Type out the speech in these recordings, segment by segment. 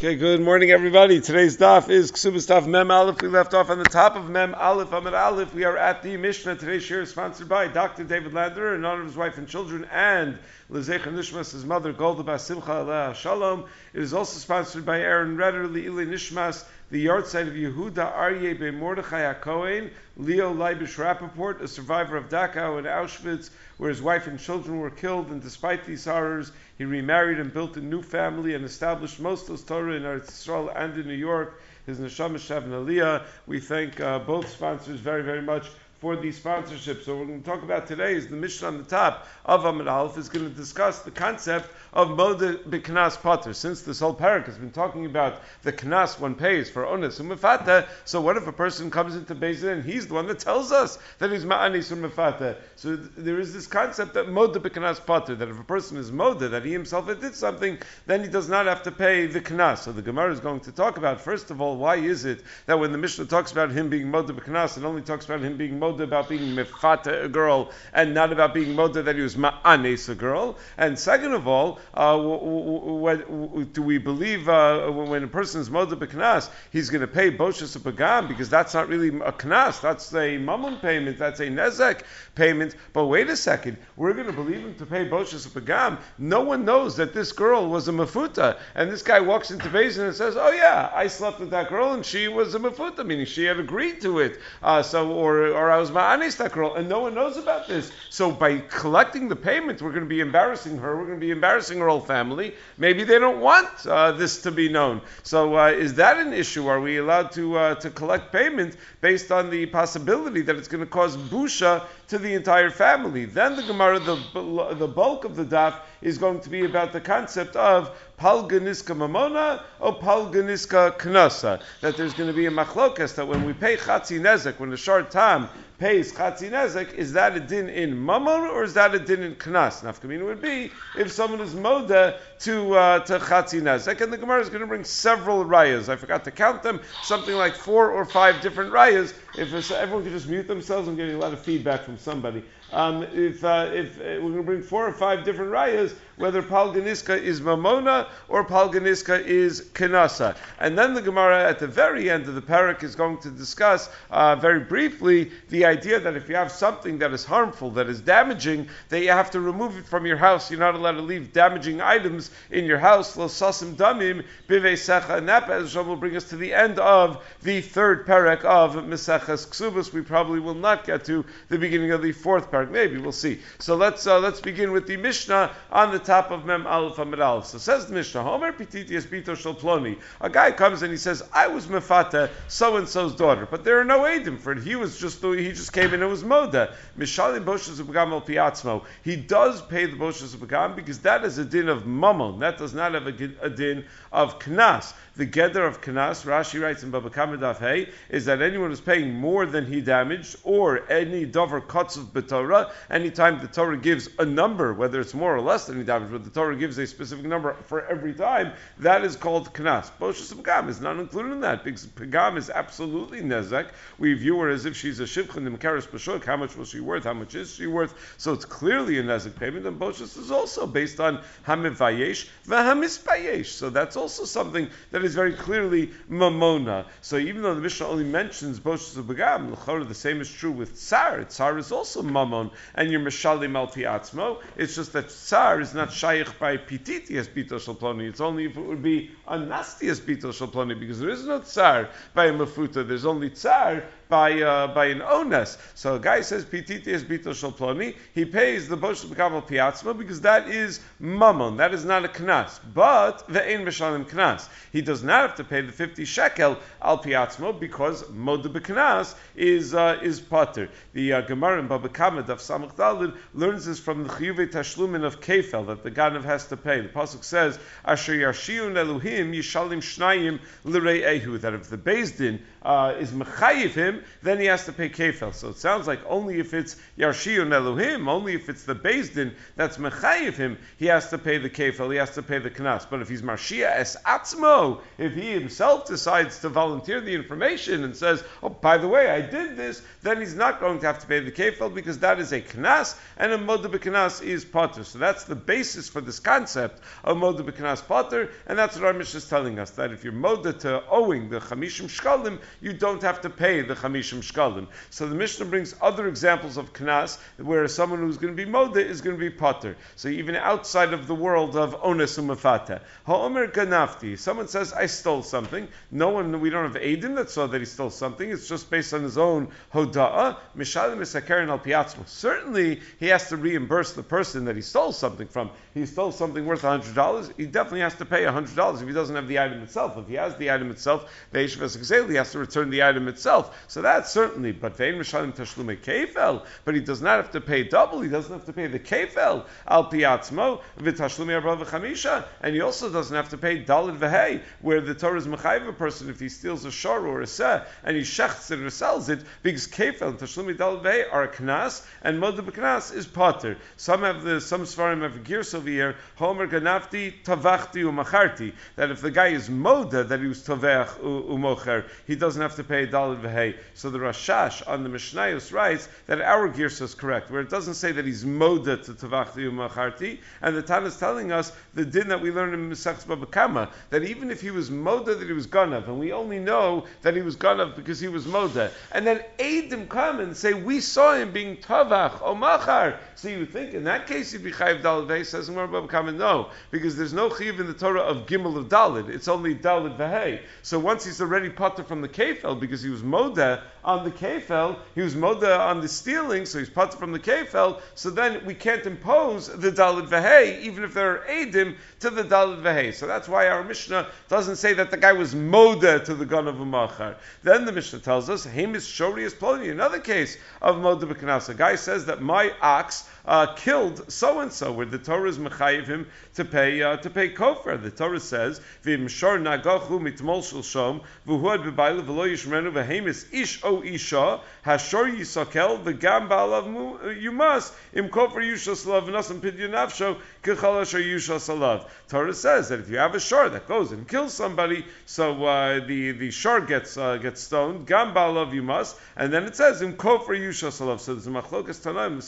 Okay, good morning, everybody. Today's daf is Ksubas daf Mem Aleph. We left off on the top of Mem Aleph Amid Aleph. We are at the Mishnah. Today's share is sponsored by Dr. David Lander in honor of his wife and children and Lezecha Nishmas, his mother Golda Basimcha Aleh Shalom. It is also sponsored by Aaron Redder, Le'ile Nishmas, the yard site of Yehuda Aryeh Be Mordechai HaKohen, Leo Leibish Rappaport, a survivor of Dachau and Auschwitz, where his wife and children were killed, and despite these horrors, he remarried and built a new family and established Moslos Torah in Eretz Yisrael and in New York. His Neshama Shav Aliyah. We thank uh, both sponsors very, very much for the sponsorship. So what we're going to talk about today is the mission on the top of Amid Aleph is going to discuss the concept of Moda B'Knas Potter. Since this whole parak has been talking about the Knas one pays for Onis and Mefata, so what if a person comes into Bezin and he's the one that tells us that he's Ma'anis and Mefata? So there is this concept that Moda B'Knas Potter, that if a person is Moda, that he himself did something, then he does not have to pay the Knas. So the Gemara is going to talk about, first of all, why is it that when the Mishnah talks about him being Moda B'Knas, it only talks about him being moda about being mefata a girl and not about being moda that he was ma'anes a girl. And second of all, uh, what, do we believe uh, when a person is moda b'knas, he's going to pay boshas pagam because that's not really a knas, that's a mammon payment, that's a nezek payment. But wait a second, we're going to believe him to pay boshas pagam. No one knows that this girl was a mafuta, and this guy walks into Bezin and says, "Oh yeah, I slept with that girl and she was a mafuta," meaning she had agreed to it. Uh, so, or or I was ma'anis that girl, and no one knows about this. So by collecting the payment, we're going to be embarrassing her. We're going to be embarrassing whole family. Maybe they don't want uh, this to be known. So uh, is that an issue? Are we allowed to uh, to collect payment based on the possibility that it's going to cause busha to the entire family? Then the Gemara, the the bulk of the daf is going to be about the concept of palga nizka mamona or palga nizka knasa. That there's going to be a machlokas that when we pay chatzi nezek, when the short time pays chatzi nezek, is that a din in mamon or is that a din in knas? Nafkamina would be if someone is moda to uh, to chatzi nezek, and the Gemara is going to bring several rayas. I forgot to count them, something like four or five different rayas. If everyone could just mute themselves, I'm getting a lot of feedback from somebody. Um, if uh, if uh, we're going to bring four or five different rayas, whether palga nizka is mamona or palga nizka is kinasa, and then the Gemara at the very end of the parak is going to discuss uh, very briefly the idea that if you have something that is harmful, that is damaging, that you have to remove it from your house. You're not allowed to leave damaging items in your house. Lo sasim damim secha, and that will bring us to the end of the third parak of Meseches Ksubas. We probably will not get to the beginning of the fourth parak. Maybe we'll see. So let's uh, let's begin with the Mishnah on the top of Mem Aleph Amid Aleph. So says the Mishnah, Homer Pititias Bito Shal Ploni. A guy comes and he says, I was Mefata, so and so's daughter, but there are no Adim for it. He was just he just came in and it was Moda. Mishalim Boshas Ubagam El Piatzmo. He does pay the Boshas Ubagam because that is a din of Mammon. That does not have a, a din of Knas. The Geder of Knas, Rashi writes in Baba Kamadaf Hey, is that anyone who's paying more than he damaged or any Dover cuts of Torah. Anytime the Torah gives a number, whether it's more or less than he damage, but the Torah gives a specific number for every time, that is called. Boshas of Pagam is not included in that because Pagam is absolutely nezek. We view her as if she's a shivchan the Makaris Bashuk. How much was she worth? How much is she worth? So it's clearly a nezek payment, and Boshas is also based on Hamivayesh v'Hamispayesh. So that's also something that is very clearly mamona. So even though the Mishnah only mentions Boshas Pagam, the same is true with Tsar. Tsar is also mamon and you're Meshalim al Atzmo. It's just that Tsar is not Shaykh by Pititias Bito Shalploni. It's only if it would be a nastiest Bito Shalploni, because there is no Tsar by a Mafuta. There's only Tsar by uh, by an ones. So a guy says pititi is bito shalploni. He pays the bosh b'kaval piatzma because that is mammon. That is not a knas. But the ein b'shalim knas. He does not have to pay the fifty shekel al piatzma because mod b'knas is uh, is pater. The uh, Gemara in Baba Kamad of Samach Dalid learns this from the chiyuve tashlumin of kefel that the ganav has to pay. The pasuk says asher yashiyun eluhim yishalim shnayim l'rei ehu that if the beis din uh, is mechayiv him then he has to pay kefel. So it sounds like only if it's Yarshiyun Elohim, only if it's the Din that's mechayiv him, he has to pay the kefel, he has to pay the knas. But if he's Marshia es atzmo, if he himself decides to volunteer the information and says, oh, by the way, I did this, then he's not going to have to pay the kefel because that is a knas, and a moda knas is potter. So that's the basis for this concept of moda knas potter, and that's what our Mishnah is telling us, that if you're moda to owing the chamishim shkalim, you don't have to pay the chamishim shkalim. So the Mishnah brings other examples of knas, where someone who's going to be moda is going to be potter. So even outside of the world of ones umafata. Ha'omer ganafti, someone says, I stole something. No one, we don't have Adim that saw that he stole something. It's just based on his own hoda'ah. Mishalim isakarin al piatzmo. Certainly, he has to reimburse the person that he stole something from. He stole something worth $100. He definitely has to pay $100 if he doesn't have the item itself. If he has the item itself, the he has to return the item itself. So that's certainly, but vein mishalim tashlume kefel, but he does not have to pay double. He doesn't have to pay the kefel al piatzmo v'tashlume arba v'chamisha, and he also doesn't have to pay dalid v'hei, where the Torah is mechayiv person if he steals a shor or a seh and he shechts it or sells it because kefel and tashlumi dalid v'hei are a knas and moda b'knas is potter. Some have the some svarim have gears over here. Homer ganafti tavachti umacharti that if the guy is moda that he was tavech umocher he doesn't have to pay dalid v'hei. So the Rashash on the Mishnayos writes that our girsa is correct where it doesn't say that he's moda to tavachti umacharti and the Tan is telling us the din that we learned in Mesachs Babakama that even if he was moda that he was ganav and we only know that he was ganav because he was moda. And then Adim come and say we saw him being tavach or machar so you think in that case he'd be chayiv dalid v'hei says in Babakama no because there's no chayiv in the Torah of gimel of dalid it's only dalid v'hei. So once he's already potter from the kefel because he was moda on the kefel he was moda on the stealing so he's put from the kefel so then we can't impose the dalid v'hei even if there are Adim to the dalid v'hei so that's why our Mishnah doesn't say that the guy was moda to the gun of a machar. Then the Mishnah tells us, Hamis Shori is Ploni, another case of moda b'kanas. A guy says that my ox uh, killed so and so, where the Torah is mechayiv him to pay uh, to pay kofar. The Torah says, "V'im shor nagachu mitmol shom v'huad b'bayla v'lo yishmenu v'hemis ish o isha hashor yisakel v'gam ba'alav uh, you must im kofar yushal salav v'nasam pidyon nafsho kechal asher yushal salav." Torah says that if you have a shor that goes and kills somebody, so uh, the the shor gets uh, gets stoned. Gam ba'alav you must, and then it says im kofar yushal salav. So there's a machlokas tanaim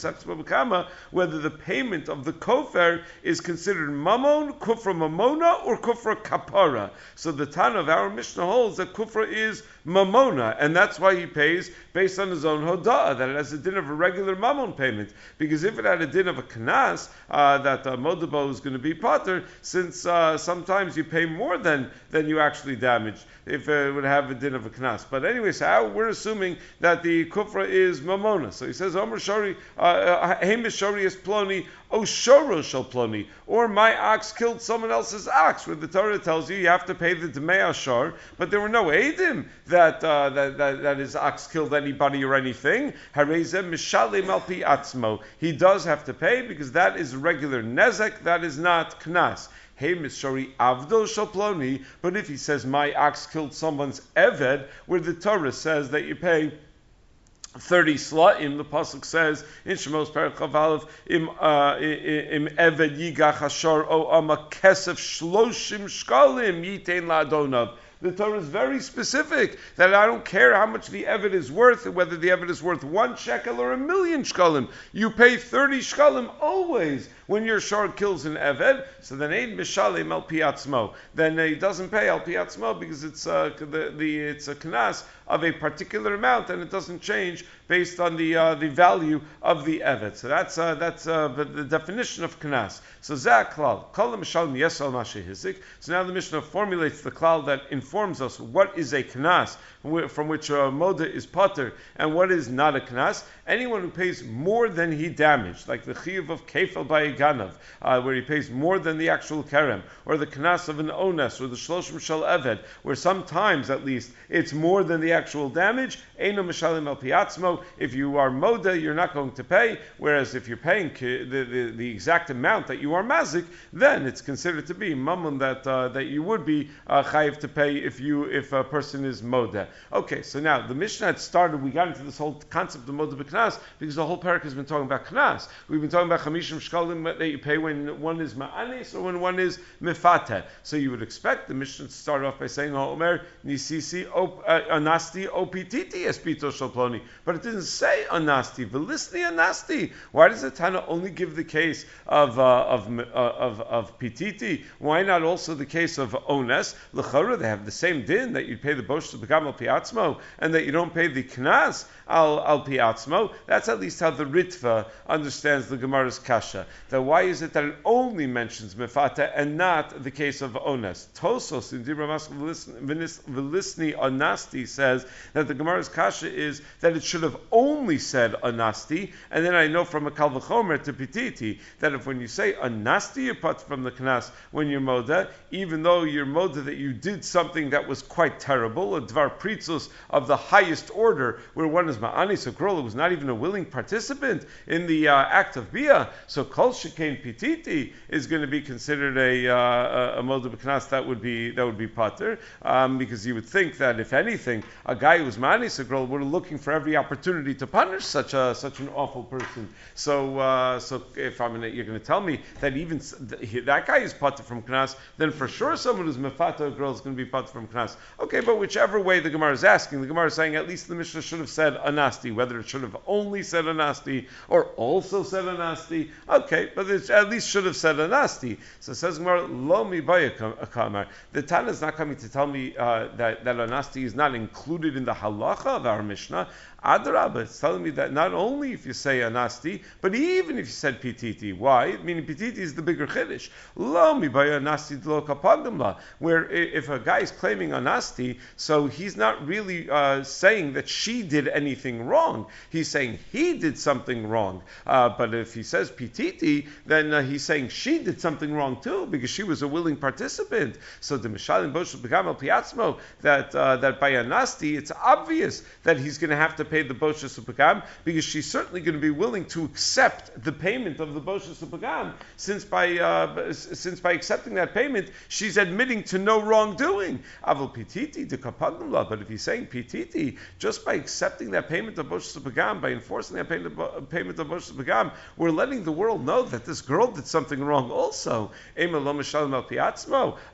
whether the payment of the kofer is considered mamon, kufra mamona, or kufra kapara. So the Tan of our Mishnah holds that kufra is mamona, and that's why he pays based on his own hoda'ah, that it has a din of a regular mammon payment. Because if it had a din of a knas, uh, that uh, modabo is going to be potter, since uh, sometimes you pay more than, than you actually damaged, if it would have a din of a knas. But anyway, so we're assuming that the kufra is mamona. So he says, Omer Shari, Hamish uh, Shari is ploni, Oshoro shall ploni, or my ox killed someone else's ox, where the Torah tells you you have to pay the Dmei Ashar, but there were no Edim that, uh, that, that, that his ox killed anybody or anything. Hareze Mishalim Alpi Atzmo. He does have to pay because that is regular Nezek, that is not Knas. Hey, Mishori Avdo Shaploni, but if he says my ox killed someone's Eved, where the Torah says that you pay 30 slaim, the pasuk says in Shemos Perek im uh, im eved yigach hashar o ama kesef shloshim shkalim yitain la'adonav. The Torah is very specific that I don't care how much the Eved is worth, whether the Eved is worth one shekel or a million shkalim. You pay 30 shkalim always when your shar kills an Eved. So then Ein Mishalim El Piatzmo. Then he doesn't pay El Piatzmo because it's, uh, the, the, it's a knas of a particular amount, and it doesn't change based on the uh, the value of the evet. So that's uh, that's uh, the definition of knas. So klal mishalim yesal hizik. So now the Mishnah formulates the klal that informs us what is a knas from which a moda is potter and what is not a knas. Anyone who pays more than he damaged, like the chiyuv of kefel by a ganav, uh, where he pays more than the actual kerem, or the knas of an ones, or the shloshim shel eved, where sometimes at least it's more than the actual damage. Eino mishalim al piatzmo. If you are moda, you're not going to pay. Whereas if you're paying the, the, the exact amount that you are mazik, then it's considered to be mammon that uh, that you would be uh, chayiv to pay if you if a person is moda. Okay, so now the Mishnah had started. We got into this whole concept of moda b'knas because the whole parak has been talking about knas. We've been talking about chamishim shkalim that you pay when one is ma'anis or when one is mifate. So you would expect the mission to start off by saying, "Oh, Omer nisisi uh, anasti opititi espito shalploni," but it didn't say anasti. Velisni anasti. Why does the Tana only give the case of uh, of, uh, of of pititi? Why not also the case of ones? L'chara they have the same din that you pay the bosh begam al piatzmo and that you don't pay the knas al piatzmo. That's at least how the Ritva understands the Gemara's kasha. That why is it that it only mentions mefata and not the case of ones? Tosos in Dibra Velisni Anasti says that the Gemara's kasha is that it should have only said Anasti, and then I know from a Kalvachomer to Pititi that if when you say Anasti, you're put from the Knas when you're Moda, even though you're Moda that you did something that was quite terrible, a Dvar Pritzus of the highest order, where one is Ma'ani, so Krola was not even a willing participant in the uh, act of Bia, so Kol Shekain Pititi is going to be considered a, uh, a, a Moda Knas that would be that would be Pater, um, because you would think that if anything, a guy who's Ma'ani, so girl would have looking for every opportunity to punish such a such an awful person. So uh, so if I'm gonna, you're going to tell me that even that guy is Pater from Knas, then for sure someone who's Mefata a girl is going to be Pater from Knas. Okay, but whichever way the Gemara is asking, the Gemara is saying at least the Mishnah should have said Anasti, whether it should have only said Anasti or also said Anasti. Okay, but it at least should have said Anasti. So it says Gemara, Lo mi kamar. The Tana is not coming to tell me uh, that, that Anasti is not included in the halacha of our Mishnah. Adrabah, it's telling me that not only if you say anasti, but even if you said pititi. Why? Meaning pititi is the bigger chiddush. Lo mi anasti lo kapagdamla. Where if a guy is claiming anasti, so he's not really uh, saying that she did anything wrong. He's saying he did something wrong. Uh, but if he says pititi, then uh, he's saying she did something wrong too because she was a willing participant. So the mishalim boshel begamal piatzmo that uh, that by anasti, it's obvious that he's going to have to pay the Bosha Supagam because she's certainly going to be willing to accept the payment of the Bosha Supagam since by uh, since by accepting that payment she's admitting to no wrongdoing. Aval Pititi de but if he's saying Pititi, just by accepting that payment of Bosha Supagam, by enforcing that payment of, payment of Bosha Supagam, we're letting the world know that this girl did something wrong also. I,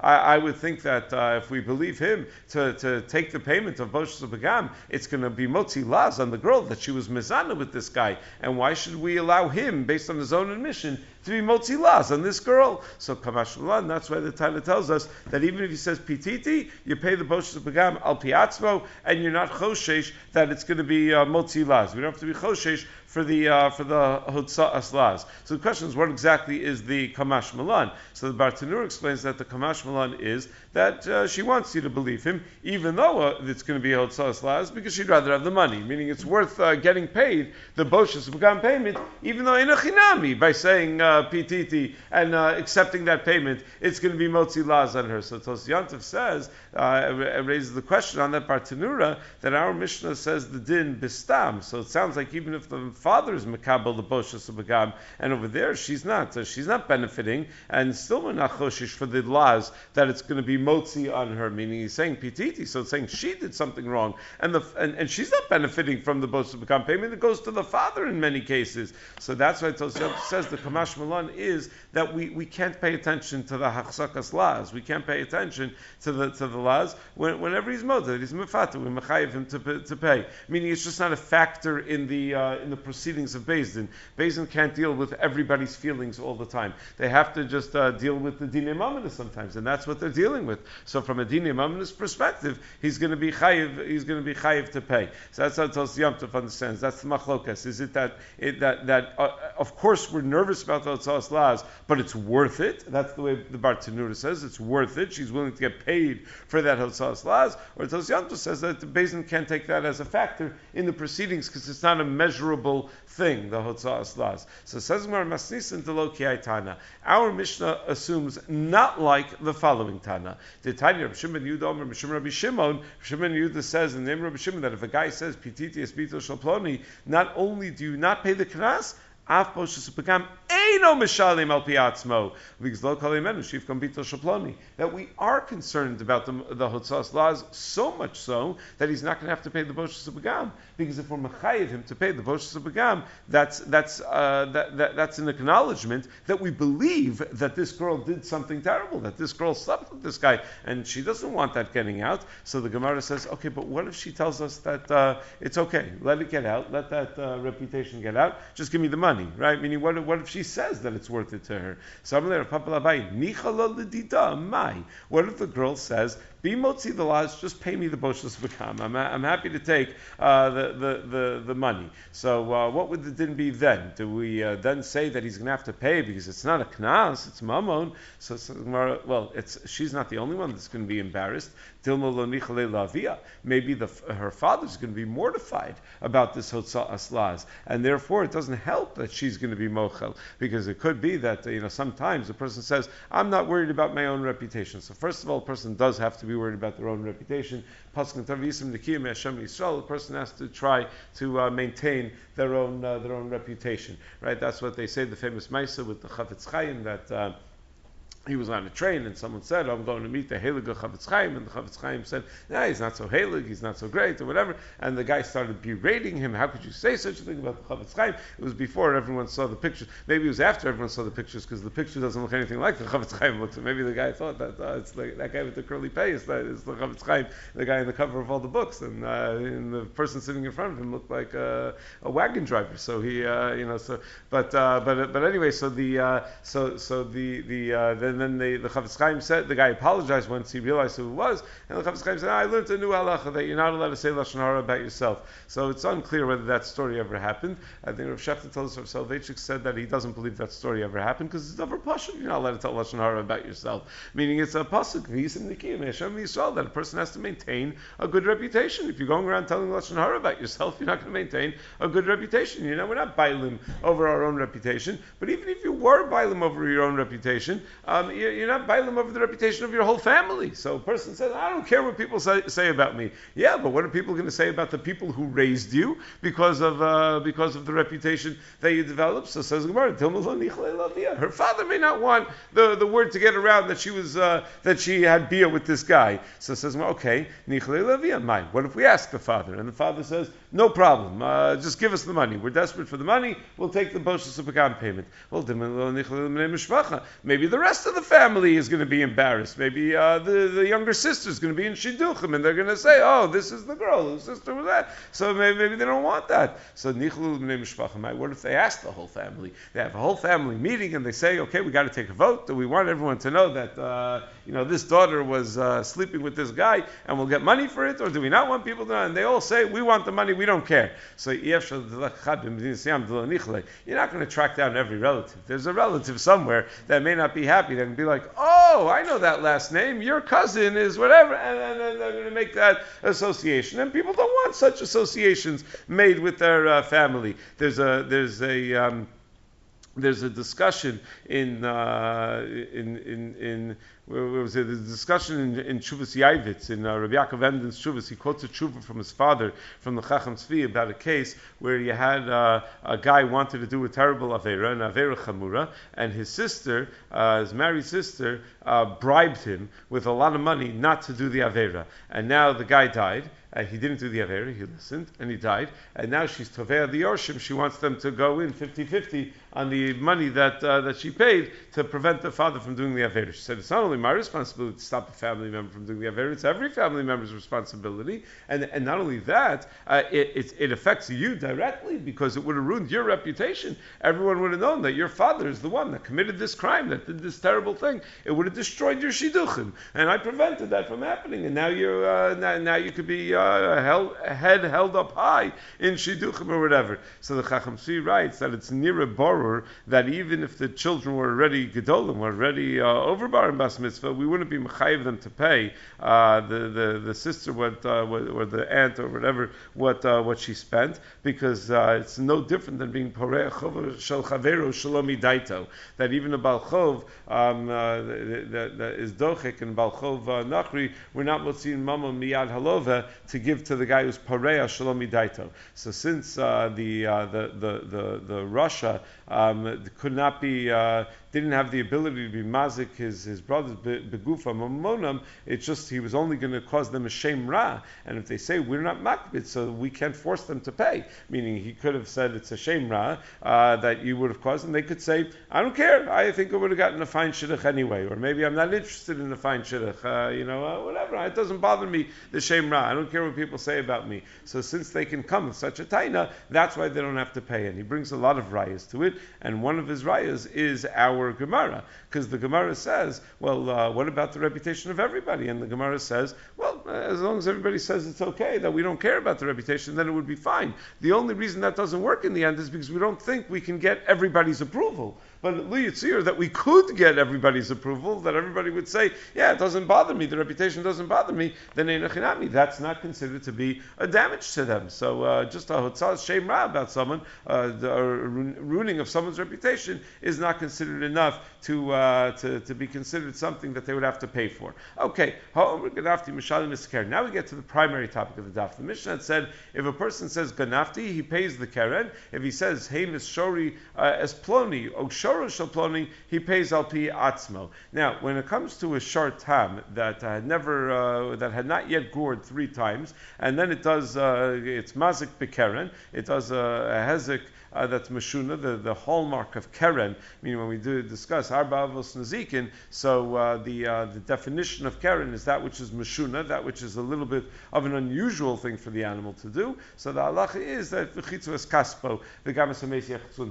I would think that uh, if we believe him to, to take the payment of Bosha Supagam, it's going to be Motzi La on the girl that she was mizana with this guy, and why should we allow him, based on his own admission, to be motzi las on this girl? So kamashulan, that's why the Tana tells us that even if he says pititi, you pay the boshes of begam al piatzmo, and you're not choshesh that it's going to be uh, las. We don't have to be choshesh for the uh, for the Hotza Aslaz. So the question is, what exactly is the Kamash Malan? So the Bartanur explains that the Kamash Malan is that uh, she wants you to believe him, even though uh, it's going to be Hotza Aslaz, because she'd rather have the money, meaning it's worth uh, getting paid the Boshas Begam payment, even though in a Chinami, by saying PTT and uh, accepting that payment, it's going to be Motzi Laz on her. So Tosyantiv says, uh, raises the question on that Bartanura, that our Mishnah says the din bistam. So it sounds like even if the father is Makabal the Boshas Begam, and over there she's not. So she's not benefiting, and still we're not Choshish for the laws that it's going to be Motzi on her, meaning he's saying Pititi, so it's saying she did something wrong, and the and, and she's not benefiting from the Boshas Begam payment, it goes to the father in many cases. So that's why Tosiyot says the Kamash Malan is that we, we can't pay attention to the Hachsakas laws. We can't pay attention to the to the laws when, whenever he's Moda, he's Mefata, we Mechayiv him to, to pay. Meaning it's just not a factor in the uh, in the proceedings of Bezdin. Bezdin can't deal with everybody's feelings all the time. They have to just uh, deal with the Dine Mamonis sometimes, and that's what they're dealing with. So from a Dine Mamonis perspective, he's going to be chayiv, he's going to be chayiv to pay. So that's how Tos Yom understands. That's the machlokas. Is it that it, that that uh, of course we're nervous about laz, but it's worth it. That's the way the Bartanura says. It's worth it. She's willing to get paid for that hotzas laz. Or Tosyanto says that the Bezin can't take that as a factor in the proceedings because it's not a measurable thing, the hotzas laz. So says Gemara Masnisin Deloki Tana. Our Mishnah assumes not like the following Tana. The Tanya Rabbi Shimon Yudom Rabbi Shimon Rabbi Shimon, Shimon Yudah says in the name of Rabbi Shimon that if a guy says Pititi Espito Shalploni, not only do you not pay the knas, Af Pegam Eino Mishalim Al Piatzmo, because Lo Kalimenu Shif Kambito Shaploni. That we are concerned about the, the Hotzas laws so much so that he's not going to have to pay the Boshas Pegam. Because if we're Machayiv him to pay the Boshas Pegam, that's, that's, uh, that, that, that's an acknowledgement that we believe that this girl did something terrible, that this girl slept with this guy, and she doesn't want that getting out. So the Gemara says, okay, but what if she tells us that uh, it's okay, let it get out, let that uh, reputation get out, just give me the money money, right? Meaning, what, what if she says that it's worth it to her? What if the girl says, be motzi the laws, just pay me the boshas bekam. I'm, I'm happy to take uh, the, the, the, the, money. So uh, what would the din be then? Do we uh, then say that he's going to have to pay because it's not a knas, it's mamon? So, so well, it's she's not the only one that's going to be embarrassed. Maybe the, her father's going to be mortified about this hotzah aslaz, and therefore it doesn't help that she's going to be mochel because it could be that you know sometimes a person says, "I'm not worried about my own reputation." So first of all, a person does have to be worried about their own reputation. The person has to try to uh, maintain their own uh, their own reputation. Right? That's what they say. The famous Maisa with the Chafetz Chaim that. He was on a train and someone said, oh, I'm going to meet the Helig of Chafetz Chaim, and the Chafetz Chaim said, nah, he's not so Helig, he's not so great, or whatever. And the guy started berating him, how could you say such a thing about the Chafetz Chaim? It was before everyone saw the pictures. Maybe it was after everyone saw the pictures, because the picture doesn't look anything like the Chafetz Chaim looks. Maybe the guy thought that uh, it's like that guy with the curly pay is, is the Chafetz Chaim, the guy in the cover of all the books, and, uh, and the person sitting in front of him looked like a, wagon driver. So he, uh, you know, so, but, uh, but, but anyway, so the, uh, so, so the, the, uh, then, then the, the Chafetz Chaim said, the guy apologized once he realized who it was, and the Chafetz Chaim said, I learned a new halacha that you're not allowed to say Lashon Hara about yourself. So it's unclear whether that story ever happened. I think Rav Schachter tells us Rav Soloveitchik said that he doesn't believe that story ever happened because it's never pasuk. You're not allowed to tell Lashon Hara about yourself. Meaning it's a pasuk, V'yisim Nikim, Hashem Yisrael, that a person has to maintain a good reputation. If you're going around telling Lashon Hara about yourself, you're not going to maintain a good reputation. You know, we're not bailim over our own reputation, but even if you were bailim over your own reputation, uh, um, you're not them over the reputation of your whole family. So a person says, I don't care what people say, say about me. Yeah, but what are people going to say about the people who raised you because of uh, because of the reputation that you developed? So says Gemara, her father may not want the, the word to get around that she was uh, that she had beer with this guy. So says, well, okay, mine. what if we ask the father? And the father says, no problem. Uh, just give us the money. We're desperate for the money. We'll take the Boshas of payment. Well, maybe the rest of the family is going to be embarrassed. Maybe uh, the, the younger sister is going to be in Shidduchim and they're going to say, oh, this is the girl whose sister was that. So maybe, maybe they don't want that. So what if they ask the whole family? They have a whole family meeting and they say, okay, we got to take a vote. We want everyone to know that, uh, you know, this daughter was uh, sleeping with this guy and we'll get money for it? Or do we not want people to know? And they all say, we want the money we don't care. So you're not going to track down every relative. There's a relative somewhere that may not be happy. They can be like, oh, I know that last name. Your cousin is whatever, and, then they're going to make that association. And people don't want such associations made with their uh, family. There's a there's a um, there's a discussion in uh, in in in where was it? The discussion in, in Chuvas Yaavetz, in uh, Rabbi Yaakov Emden's Chuvas, he quotes a Chuvah from his father, from the Chacham Tzvi, about a case where you had uh, a guy wanted to do a terrible Avera, an Avera Chamura, and his sister, uh, his married sister, uh, bribed him with a lot of money not to do the Avera. And now the guy died, and he didn't do the Avera, he listened, and he died, and now she's Tovea the Yorshim, she wants them to go in 50-50 on the money that, uh, that she paid to prevent the father from doing the Avera. She said, it's not only my responsibility to stop a family member from doing the Aver. It's every family member's responsibility. And, and not only that, uh, it, it, it affects you directly because it would have ruined your reputation. Everyone would have known that your father is the one that committed this crime, that did this terrible thing. It would have destroyed your shidduchim. And I prevented that from happening. And now you're, uh, now, now, you could be uh, held, head held up high in shidduchim or whatever. So the Chacham Tzvi writes that it's near a borrower that even if the children were already gedolim, were already uh, overbar in bas mitzvah, we wouldn't be mechayiv them to pay uh, the, the the sister what, uh, or the aunt or whatever what uh, what she spent because uh, it's no different than being porei shel chaveru shalomi daito. That even a balchov um, uh, that, that is dochik and balchov uh, nachri, we're not motzin mama miyad halova to give to the guy who's porei shalomi daito. So since uh, the, the the the the Russia um, could not be uh, didn't have the ability to be mazik his, his brothers begufa mamonam. It's just he was only going to cause them a shame ra. And if they say we're not makbid, so we can't force them to pay, meaning he could have said it's a shame ra uh, that you would have caused, and they could say I don't care. I think I would have gotten a fine shidduch anyway, or maybe I'm not interested in a fine shidduch. Uh, you know, uh, whatever. It doesn't bother me the shame ra. I don't care what people say about me. So since they can come with such a taina, that's why they don't have to pay. And he brings a lot of rayas to it, and one of his rayas is our Gemara, because the Gemara says, well, uh, what about the reputation of everybody? And the Gemara says, well, uh, as long as everybody says it's okay, that we don't care about the reputation, then it would be fine. The only reason that doesn't work in the end is because we don't think we can get everybody's approval. But Liyitzir, that we could get everybody's approval, that everybody would say, yeah, it doesn't bother me, the reputation doesn't bother me, then Einachinami, that's not considered to be a damage to them. So uh, just a hotzah shame ra about someone, uh, the uh, ruining of someone's reputation is not considered enough to, uh, to, to be considered something that they would have to pay for. Okay, now we get to the primary topic of the daf. The Mishnah said if a person says ganafti, he pays the keren. If he says hey shori uh, es ploni, shorosh ploni, he pays al pi atzmo. Now, when it comes to a short tam that had never, uh, that had not yet gored three times, and then it does, uh, it's mazik bekeren, it does a, a hezek uh, that's Meshuna, the, the hallmark of Keren, meaning when we do discuss Arba Avos Nazikin, so uh, the, uh, the definition of Keren is that which is Meshuna, that which is a little bit of an unusual thing for the animal to do. So the halacha is that V'chitzu es kaspo, the v'gamas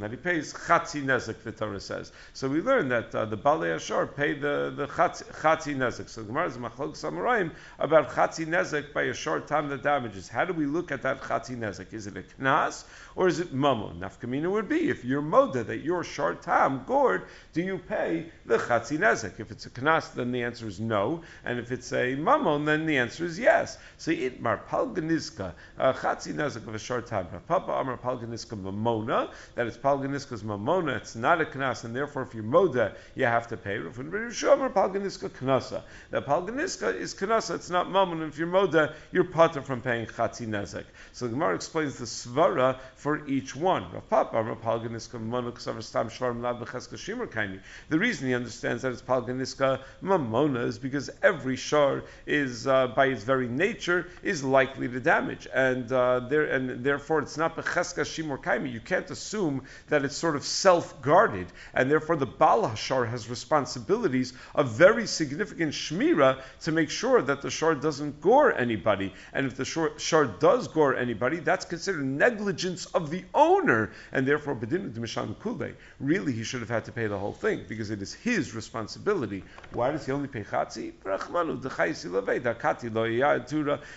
that he pays Chatzi Nezek, the Torah says. So we learn that uh, the Balei Ashar paid the, the Chatzi, Nezek. So the Gemara is Machlok Samarayim about Chatzi Nezek by a short time that damages. How do we look at that Chatzi Nezek? Is it a Knas or is it Mammon? Nafkamina would be if you're moda that your short tam gourd, do you pay the chatzi nezek? If it's a knas, then the answer is no, and if it's a mamon, then the answer is yes. So itmar palga nizka uh, chatzi nezek of a short tam. Papa amar palga nizka mamona that it's palga nizka's mamona. It's not a knas, and therefore if you're moda, you have to pay. Amar palga nizka knasa. That palga nizka is knasa. It's not mamon. If you're moda, you're potter from paying chatzi nezek. So the Gemara explains the svara for each one. The reason he understands that it's Palga Nizka Mamona is because every shar is, uh, by its very nature, is likely to damage. And, uh, there, and therefore it's not Becheska Shimur Kaimi. You can't assume that it's sort of self guarded. And therefore the Baal Hashar has responsibilities of very significant Shmira to make sure that the shar doesn't gore anybody. And if the shar does gore anybody, that's considered negligence of the owner and therefore bedinu mishan kule. Really, he should have had to pay the whole thing because it is his responsibility. Why does he only pay chatzi?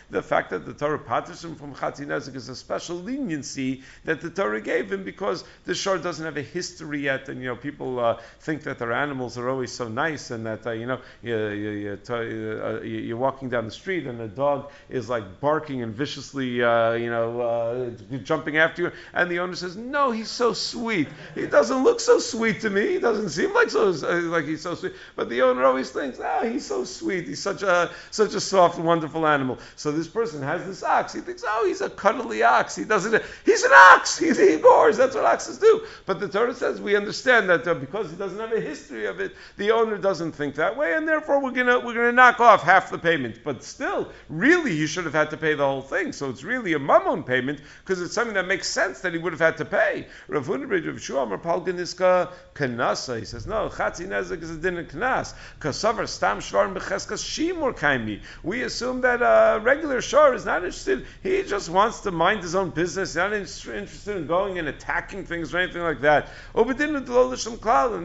The fact that the Torah paters him from chatzi nezik is a special leniency that the Torah gave him because the shor doesn't have a history yet, and you know people uh, think that their animals are always so nice, and that uh, you know you, you, uh, you, are walking down the street and a dog is like barking and viciously uh, you know uh, jumping after you, and the owner says, "No, he's so sweet. He doesn't look so sweet to me. He doesn't seem like so like he's so sweet." But the owner always thinks, "Ah, he's so sweet. He's such a such a soft, wonderful animal." So this person has this ox. He thinks, "Oh, he's a cuddly ox. He doesn't. He's an ox. He, he. That's what oxes do." But the Torah says we understand understand that uh, because he doesn't have a history of it, the owner doesn't think that way, and therefore we're gonna we're gonna knock off half the payment. But still, really, he should have had to pay the whole thing. So it's really a mammon payment because it's something that makes sense that he would have had to pay. Shuam, Palga Nizka kanasa. He says no, chatzi is a din of knas. Kasavar stam shimur kaimi. We assume that a regular shor is not interested. He just wants to mind his own business. He's not interested in going and attacking things or anything like that. And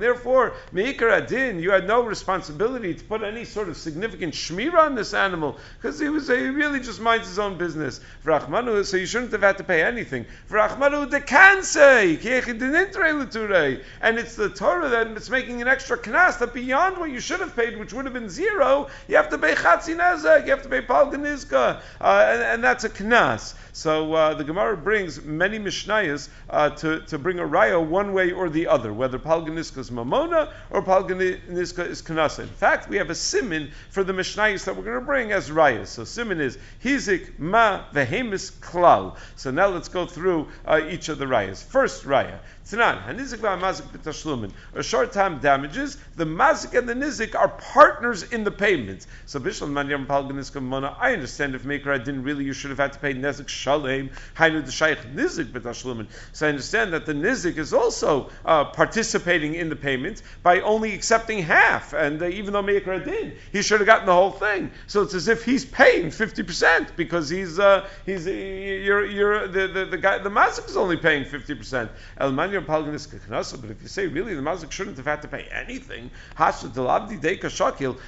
therefore, meikar adin, you had no responsibility to put any sort of significant shmira on this animal because he was he really just minds his own business. So you shouldn't have had to pay anything. And it's the Torah that it's making an extra knas that beyond what you should have paid, which would have been zero, you have to pay chatzin you have to pay palga nizka, uh, and, and, that's a knas. So uh, the Gemara brings many mishnayos uh, to, to bring a raya one way or the other, whether palga nizka is mamona or palga nizka is kanasa. In fact, we have a simin for the mishnayos that we're going to bring as rayas. So simin is hizik ma vehemis klal. So now let's go through uh, each of the rayas. First raya. Tanan, hanizik. A short time damages, the mazik and the nizik are partners in the payments. So I understand if Maker didn't really, you should have had to pay nizik shalem, hainu d'shayich nizik b'tashlumin. So I understand that the nizik is also uh, participating in the payments by only accepting half, and uh, even though Maker did, he should have gotten the whole thing. So it's as if he's paying 50% because he's, uh, he's, you're, you're, the, the, the guy, the mazik is only paying 50%. El but if you say really the mazik shouldn't have had to pay anything,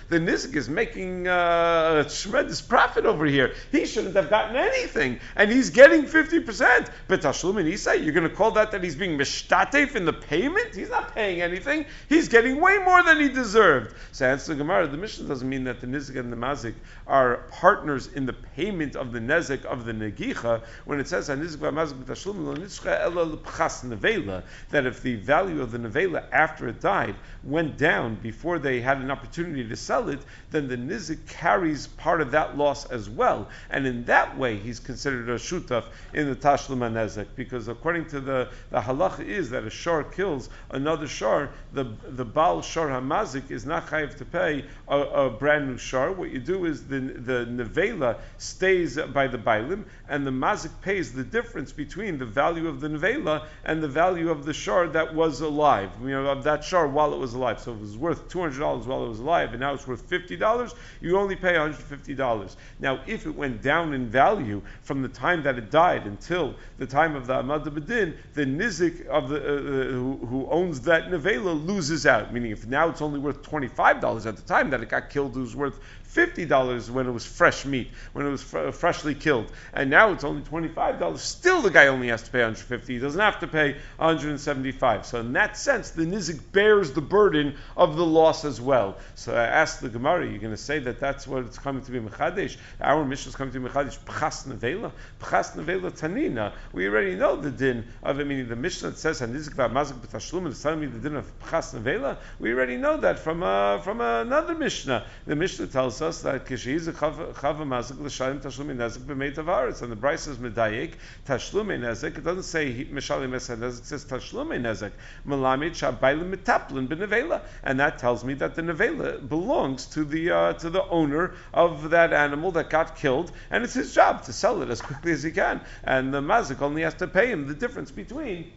the nizik is making uh, a tremendous profit over here. He shouldn't have gotten anything, and he's getting fifty percent. But Tashlumin Isai, you're going to call that that he's being mishtatef in the payment? He's not paying anything. He's getting way more than he deserved. So answer the Gemara. The mission doesn't mean that the nizik and the mazik are partners in the payment of the nezik of the negicha. When it says nizik v'mazik b'tashlumin lo nitzcha ela l'pchas nevela that if the value of the nevela after it died went down before they had an opportunity to sell it, then the nizik carries part of that loss as well. And in that way, he's considered a shutaf in the tashlum nezek, because according to the, the halach is that a shor kills another shor, the, the Baal shor hamazik is not chayiv to pay a, a, brand new shor. What you do is the, the nevela stays by the bailim, and the mazik pays the difference between the value of the nevela and the value of the shard that was alive, you know, of that shard while it was alive. So it was worth $200 while it was alive, and now it's worth $50, you only pay $150. Now, if it went down in value from the time that it died until the time of the Amad Bedin, the nizik of the, uh, uh, who, who, owns that nevela loses out. Meaning, if now it's only worth $25 at the time that it got killed, it was worth $50 when it was fresh meat, when it was fr- freshly killed. And now it's only $25. Still, the guy only has to pay 150 He doesn't have to pay 175 So, in that sense, the Nizik bears the burden of the loss as well. So, I asked the Gemara, you're going to say that that's what it's coming to be Mechadesh? Our mission is coming to be Mechadesh, Pchas Nevela? Pchas Nevela Tanina. We already know the din of it, meaning the Mishnah that says, Hanizik V'Amazik B'Tashlum, is telling me the din of Pchas Nevela. We already know that from, uh, from another Mishnah. The Mishnah tells tells us that kishiz a chava mazik l'shalim tashlumi nezik b'mei tavaris, and the Bryce says medayik tashlumi nezik. It doesn't say mishalim nezik; it says tashlumi nezik. Malamid shabaylim mitaplin b'nevela, and that tells me that the nevela belongs to the uh, to the owner of that animal that got killed, and it's his job to sell it as quickly as he can, and the mazik only has to pay him the difference between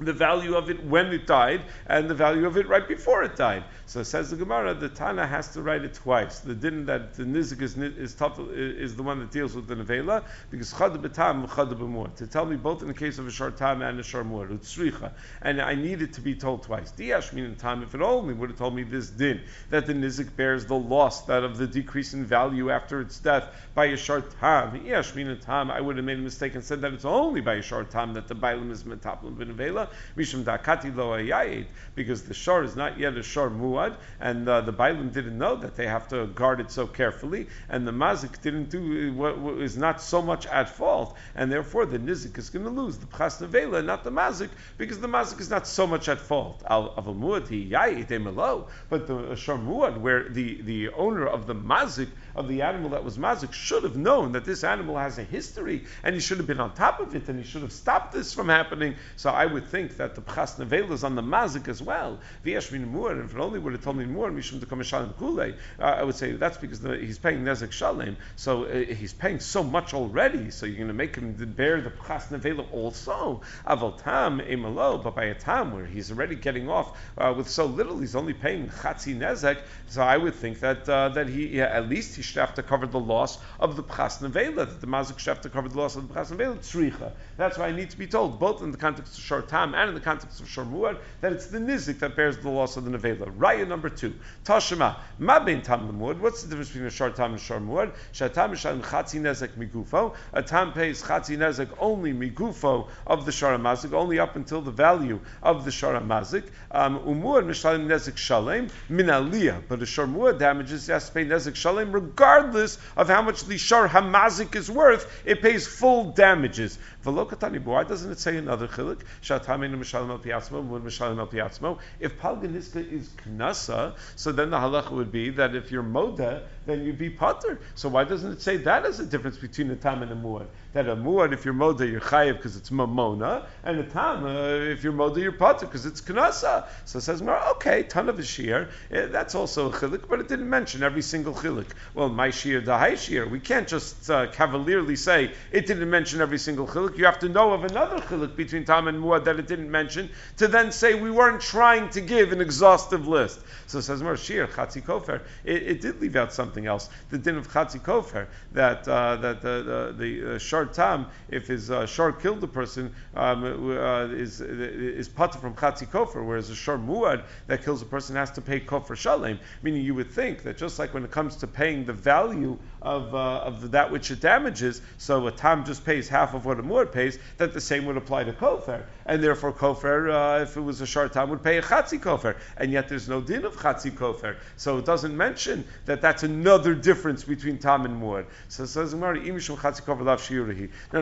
the value of it when it died and the value of it right before it died. So says the Gemara, the Tana has to write it twice. The din that the nizik is, is, tough, is the one that deals with the nevela because chad betam chad b'mur. To tell me both in the case of a short time and a sharmur utzricha, and I need it to be told twice. Diash mean time if it only would have told me this din that the nizik bears the loss that of the decrease in value after its death by a short time. Diash mean time I would have made a mistake and said that it's only by a short time that the bailim is metaplim b'nevela mishum dakati lo because the shor is not yet a shor muad, and uh, the Bailim didn't know that they have to guard it so carefully, and the mazik didn't do what, what is not so much at fault, and therefore the nizik is going to lose the pchas nevela, not the mazik, because the mazik is not so much at fault. Al muad he yayit but the shor muad, where the the owner of the mazik of the animal that was mazik should have known that this animal has a history, and he should have been on top of it, and he should have stopped this from happening. So I would think think that the Pchas Nevela is on the Mazik as well. V'yesh min Muar, if only would have told me Muar, Mishum Dekom Shalem Kule, uh, I would say that's because the, he's paying Nezek Shalem, so uh, he's paying so much already, so you're going to make him bear the Pchas Nevela also. Aval Tam, Emalo, but by a time where he's already getting off uh, with so little, he's only paying Chatzi Nezek, so I would think that uh, that he yeah, at least he should have to cover the loss of the Pchas Nevela, that the Mazik should have to cover the loss of the Pchas Nevela, Tzricha. That's why I need to be told, both in the context of Shor Tam and in the context of Shor Muad, that it's the Nizik that bears the loss of the Nevela. Raya number two, Tashema, Ma Ben Tam Lemud, what's the difference between a Shor Tam and Shor Muad? Shatam Shalom Chatzi Nezek Migufo, a Tam pays Chatzi Nezek only Migufo of the Shor Mazik, only up until the value of the Shor Mazik, um, Umuad Mishalim Nezek Shalem, Min Aliyah, but a Shormuad damages, he has to pay Nezek Shalem regardless of how much the Shor Hamazik is worth, it pays full damages. Velokatani, why doesn't it say another chilik? If Palga Nizka is Knasa, so then the halacha would be that if you're Moda, then you'd be Potter. So why doesn't it say that is a difference between a Tam and a Muad? That a Muad, if you're Moda, you're Chayiv because it's Mamona, and a Tam, uh, if you're Moda, you're Potter because it's Knasa. So it says, okay, ton of a shear, eh, that's also a chilik, but it didn't mention every single chilik. Well, my shear, the high shear, we can't just uh, cavalierly say it didn't mention every single chilik. You have to know of another chilik between Tam and Muad that it didn't mention to then say we weren't trying to give an exhaustive list. So it says, Mar shear, Chatzi Kofer, it, it did leave out something else. The din of Chatzi Kofer, that, uh, that the, the, the uh, Tam, if his uh, short killed the person, um, uh, is, is put from Chatzi Kofer, whereas a short Muad that kills a person has to pay Kofer Shalem. Meaning you would think that just like when it comes to paying the value of, uh, of that which it damages, so a Tam just pays half of what a Muad pays, that the same would apply to Kofer. And therefore Kofer, uh, if it was a short Tam, would pay a Chatzi Kofer. And yet there's no din of Chatzi Kofer. So it doesn't mention that that's another difference between Tam and Muad. So says, no,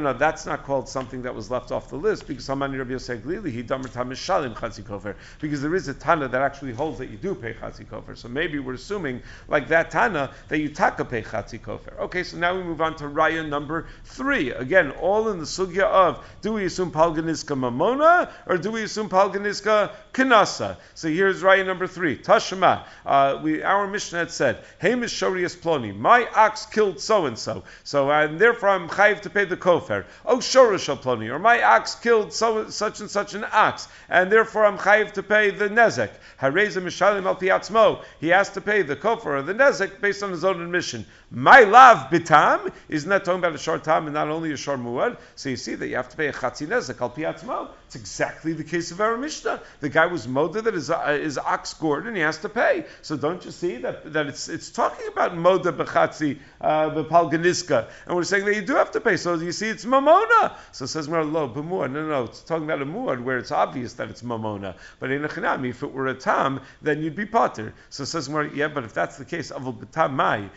no, that's not called something that was left off the list because Hamani Rabbi Yosef Glili, he Damar Tam Shalim Chatzi Kofer. Because there is a Tana that actually holds that you do pay Chatzi Kofer. So maybe we're assuming, like that Tana, that you taka pay Chatzi Kofer. Okay, so now we move on to Raya number three. Again, all in the sugya of do we assume Palga Nizka Mamona or do we assume Palga Nizka Kanasa? So here's Raya number three. Tashema. Uh, we our Mishnah had said, Hamish Shorias Ploni, my ox killed so and so. So and therefore I'm chayiv to pay the kofer. Oh Shorish Ploni, or my ox killed so such and such an ox, and therefore I'm chayiv to pay the nezek. Hareza Mishalim al Piatzmo. He has to pay the kofer or the nezek based on his own admission. My love bitam is not talking about a short time and not only a short muad. So you see that you have to pay a chatzi nezek al piatzmo. It's exactly the case of our Mishnah. The guy was moda that is, uh, is ox gored and he has to pay. So don't you see that, that it's, it's talking about moda bechatzi uh. And we're saying that you do have to pay. So you see it's mamona. So it says, lo, b'muad. No, no, no. It's talking about a muad where it's obvious that it's mamona. But in a chinami, if it were a tam, then you'd be potter. So it says, yeah, but if that's the case, avul b'tam mai,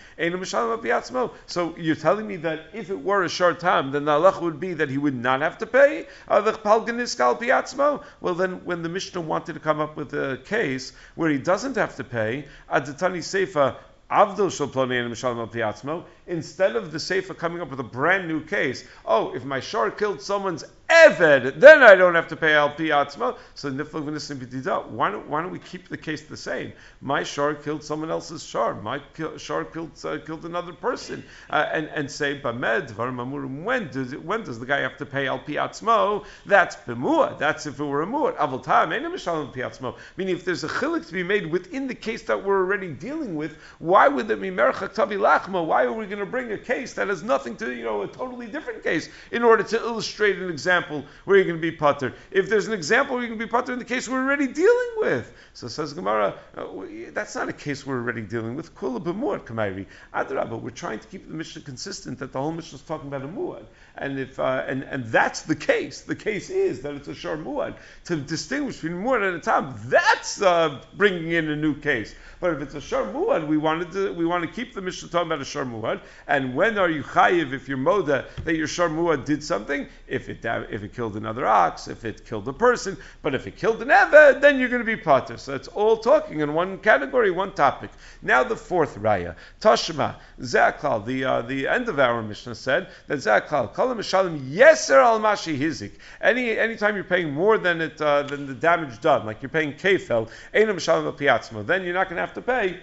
so you're telling me that if it were a short time, then the halach would be that he would not have to pay well, then when the Mishnah wanted to come up with a case where he doesn't have to pay, Adatani Seifa Avdol Shalploni and Mishalim instead of the Sefer coming up with a brand new case, oh, if my shor killed someone's Eved, then I don't have to pay Al Piatzma. So why don't, why don't we keep the case the same? My shor killed someone else's shor. My shor killed, uh, killed another person. Uh, and, and say, Bamed, when does, it, when does the guy have to pay Al Piatzmo? That's Bemua. That's if it were a Muat. Avaltam, Piatzmo. Meaning, if there's a chilik to be made within the case that we're already dealing with, why would there be Merchak Tavi Lachma? Why are we going to bring a case that has nothing to, you know, a totally different case in order to illustrate an example? where you're going to be putter. If there's an example where going to be putter in the case we're already dealing with. So says Gemara, uh, that's not a case we're already dealing with. Kula b'muad kamairi. Adrabah, we're trying to keep the Mishnah consistent that the whole Mishnah is talking about a muad. And if uh, and and that's the case. The case is that it's a shar muad. To distinguish between muad and a tam, that's uh, bringing in a new case. But if it's a shar muad, we wanted to we want to keep the Mishnah talking about a shar muad, And when are you chayiv if you're moda that your sharmua did something? If it if it killed another ox, if it killed a person, but if it killed an eved, then you're going to be potter. So it's all talking in one category, one topic. Now the fourth raya, Tashma Zaklal. The uh, the end of our Mishnah said that Zaklal Kol Mishalim Yeser Al Mashi Hizik. Any anytime you're paying more than it uh, than the damage done, like you're paying kefel, Einam Mishalim Al Piatzmo, then you're not going to have to pay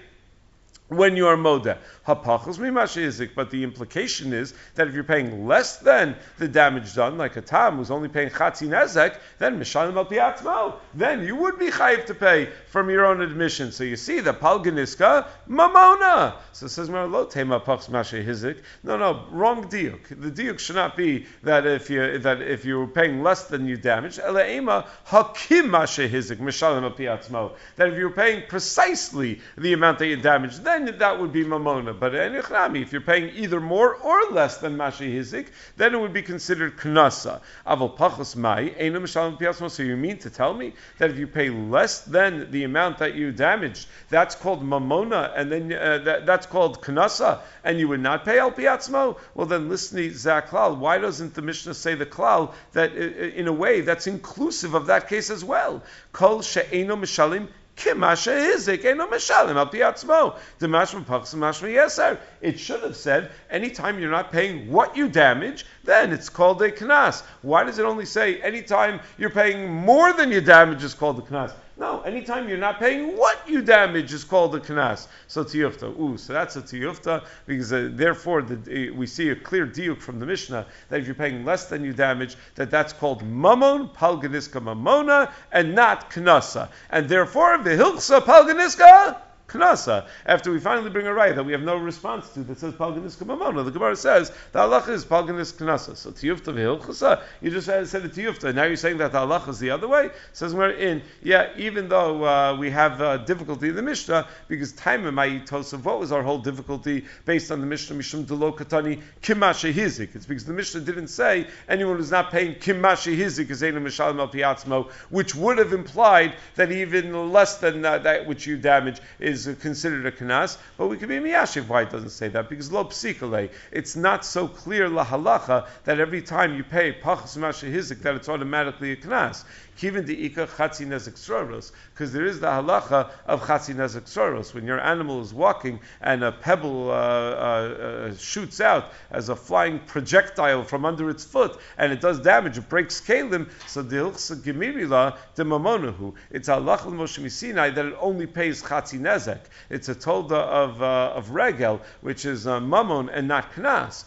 when you are moda. Hapachos but the implication is that if you're paying less than the damage done, like a tam who's only paying chatzi nezek, then mishalim al piatzmo, then you would be chayiv to pay from your own admission. So you see the palga nizka mamona. So says lo tema pachs hizik. No, no, wrong diuk. The diuk should not be that if you that if you're paying less than you damaged. Elaema hakim hizik mishalim al piatzmo. That if you're paying precisely the amount that you damaged, then then that would be mamona. But if you're paying either more or less than mashi hizik, then it would be considered knasa. Aval pachos mai mishalim So you mean to tell me that if you pay less than the amount that you damaged, that's called mamona, and then uh, that, that's called knasa, and you would not pay al piatzmo? Well, then listen to zaklal. Why doesn't the Mishnah say the klal that uh, in a way that's inclusive of that case as well? Kol she'eno mishalim Kimasha Hizik, Eno Meshalim, Al Piatzmo, the Mashma Pachs and Mashma Yeser. It should have said, anytime you're not paying what you damage, then it's called a Knas. Why does it only say, anytime you're paying more than you damage is called a Knas? No, anytime you're not paying what you damage is called a knas. So tiyufta. Ooh, so that's a tiyufta because uh, therefore the, uh, we see a clear diuk from the Mishnah that if you're paying less than you damage, that that's called mamon palga nizka mamona and not knasa. And therefore the palga nizka knasa. After we finally bring a right that we have no response to that says palga nizka mamona, the Gemara says the halacha is palganis knasa. So tiyufta v'hilchasa, you just said it tiyufta. Now you're saying that the halacha is the other way. Says we're in. Yeah, even though uh, we have uh, difficulty in the Mishnah because time of what was our whole difficulty based on the Mishnah mishum delo katani kimasha hizik. It's because the Mishnah didn't say anyone who's not paying kimasha hizik is enu mishalim al piatzmo, which would have implied that even less than uh, that which you damage is is considered a kanas, but we could be miyashiv why it doesn't say that because lo psikale, it's not so clear la halacha that every time you pay pachas mashihizik that it's automatically a kanas. Kivin de ika chatzi nezek sroros, because there is the halacha of chatzi nezek sroros. When your animal is walking and a pebble uh, uh, uh, shoots out as a flying projectile from under its foot and it does damage, it breaks kalim, so the hilchsa gemirila de mamonahu. It's halacha Moshe Sinai that it only pays chatzi nezek. It's a tolda of, uh, of regel, which is uh, mamon and not knas.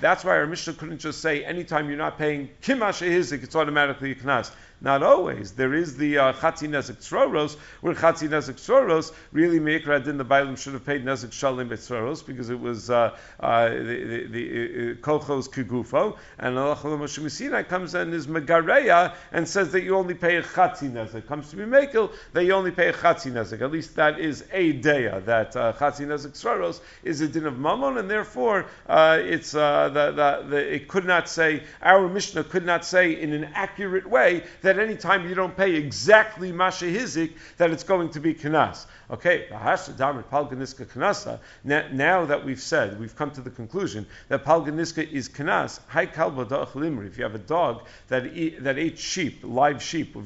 That's why our Mishnah couldn't just say anytime you're not paying kima hizik, it's automatically a knas. Not always. There is the uh, Nezek where Chatzi Nezek Tzroros, really Meikra in the Bailam should have paid Nezek Shalim Tzroros because it was uh, uh, the, the, the uh, Kolchos Kigufo, and Allah Moshe comes and is Megareya and says that you only pay a Chatzi Nezek. Comes to be Mekel, that you only pay a Chatzi Nezek. At least that is a Deya, that uh, Chatzi Nezek is a din of Mammon, and therefore it's the, the, the, it could not say, our Mishnah could not say in an accurate way that that any time you don't pay exactly Masha Hizik, that it's going to be Kanas. Okay, now that we've said, we've come to the conclusion that Palga Nizka is Kanas, if you have a dog that, eat, that ate sheep, live sheep, or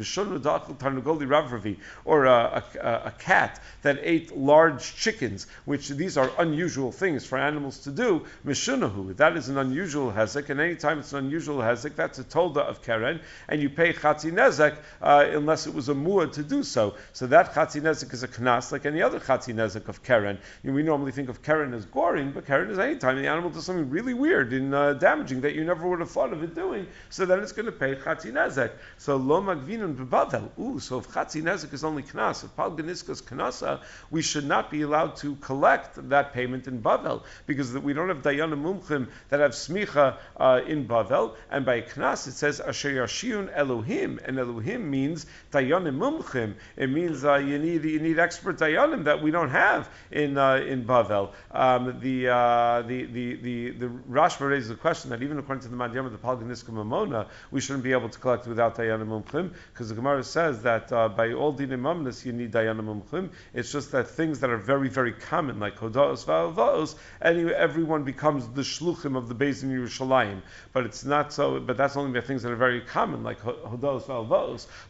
a, a, a, cat that ate large chickens, which these are unusual things for animals to do, Mishunahu, that is an unusual hezek, and anytime it's an unusual hezek, that's a tolda of Keren, and you pay Chatzi Nezek uh, unless it was a muad to do so. So that Chatzi Nezek is a Knas, like any other chatzi nezek of keren. You know, we normally think of keren as goring, but keren is any time the animal does something really weird and uh, damaging that you never would have thought of it doing. So then it's going to pay chatzi nezek. So lo magvinun bebavel. Ooh, so if chatzi nezek is only knas, if palga nizka is knasa, we should not be allowed to collect that payment in bavel because we don't have dayana mumchim that have smicha uh, in bavel. And by knas it says asher yashiun Elohim and Elohim means dayanim mumchim. It means uh, you need you need expert dayanim that we don't have in uh, in Bavel. Um, the, uh, the the the the Rashba raises the question that even according to the Madhyam of the Palga Nizka Mamona, we shouldn't be able to collect without dayanim mumchim because the Gemara says that uh, by all dinim mamnas you need dayanim mumchim. It's just that things that are very very common like hodaos va'avos, anyway, everyone becomes the shluchim of the base in Yerushalayim. But it's not so. But that's only by things that are very common like hodaos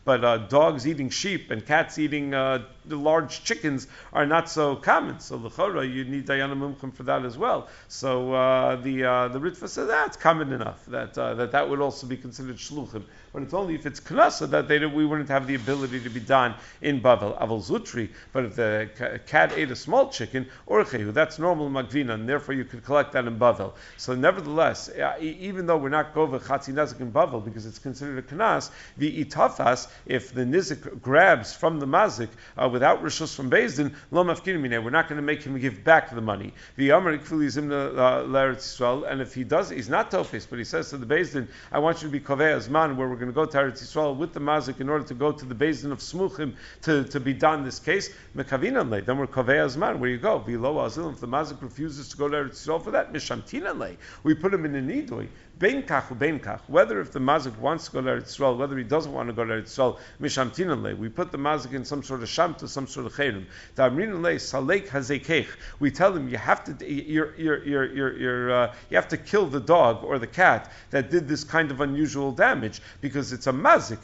But uh, dogs eating sheep and cats eating uh, large chickens are not so common. So l'chora you need dayanim mumchim for that as well. So uh, the uh, the Ritva says that's common enough that uh, that that would also be considered shluchim but it's only if it's knasa that they, we wouldn't have the ability to be done in Bavel. Aval Zutri, but if the cat ate a small chicken, or Orchehu, that's normal Magvina, and therefore you could collect that in Bavel. So nevertheless, even though we're not Gova Chatzi Nezik in Bavel, because it's considered a Knas, the Itafas, if the Nizik grabs from the Mazik uh, without Rishus from Bezdin, Lo we're not going to make him give back the money. The Ikfilizim uh, Yisrael, and if he does, he's not Tofis, but he says to the Bezdin, I want you to be Kovei Azman, where we're going to go to Eretz Yisrael with the mazik in order to go to the basin of Smuchim to, to be done this case. Mekavinan then we're Kovei Azman. Where you go? Below Azil. If the mazik refuses to go to Eretz Yisrael for that, Mishamtinan we put him in a nidui. Bein kach bein kach. Whether if the mazik wants to go to Eretz whether he doesn't want to go to Eretz Yisrael, mishamtinan le. We put the mazik in some sort of shamta, some sort of cherim. Damrinan le salek hazekech. We tell him you have to you're, you're, you're, you're, uh, you have to kill the dog or the cat that did this kind of unusual damage because it's a mazik.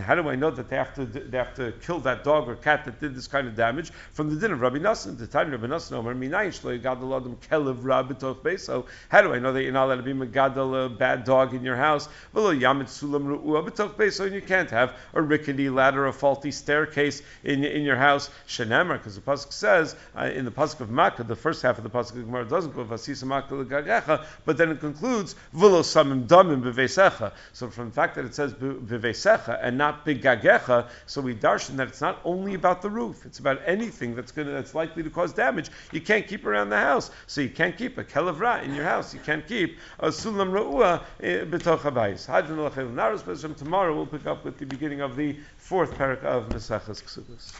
How do I know that they have to they have to kill that dog or cat that did this kind of damage from the din of Rabbi Nassan? The time Rabbi Nassan Omer minayin shlo yigadol adam kelev rabbi beso. How do I know that you're not allowed to be gadol a bad dog in your house. So you can't have a rickety ladder, a faulty staircase in, in your house. Shenemar, because the pasuk says uh, in the pasuk of Makkah, the first half of the pasuk of Gemara doesn't go Makkah but then it concludes v'lo samim damim b'veisecha. So from the fact that it says b'veisecha and not b'gagecha, so we darshan that it's not only about the roof; it's about anything that's going that's likely to cause damage. You can't keep around the house, so you can't keep a kelavra in your house. You can't keep a sulam ra'ua eh, b'toch habayis. L'chayil naros b'Hashem. Tomorrow we'll pick up with the beginning of the fourth parak of Mesachas Ksubas.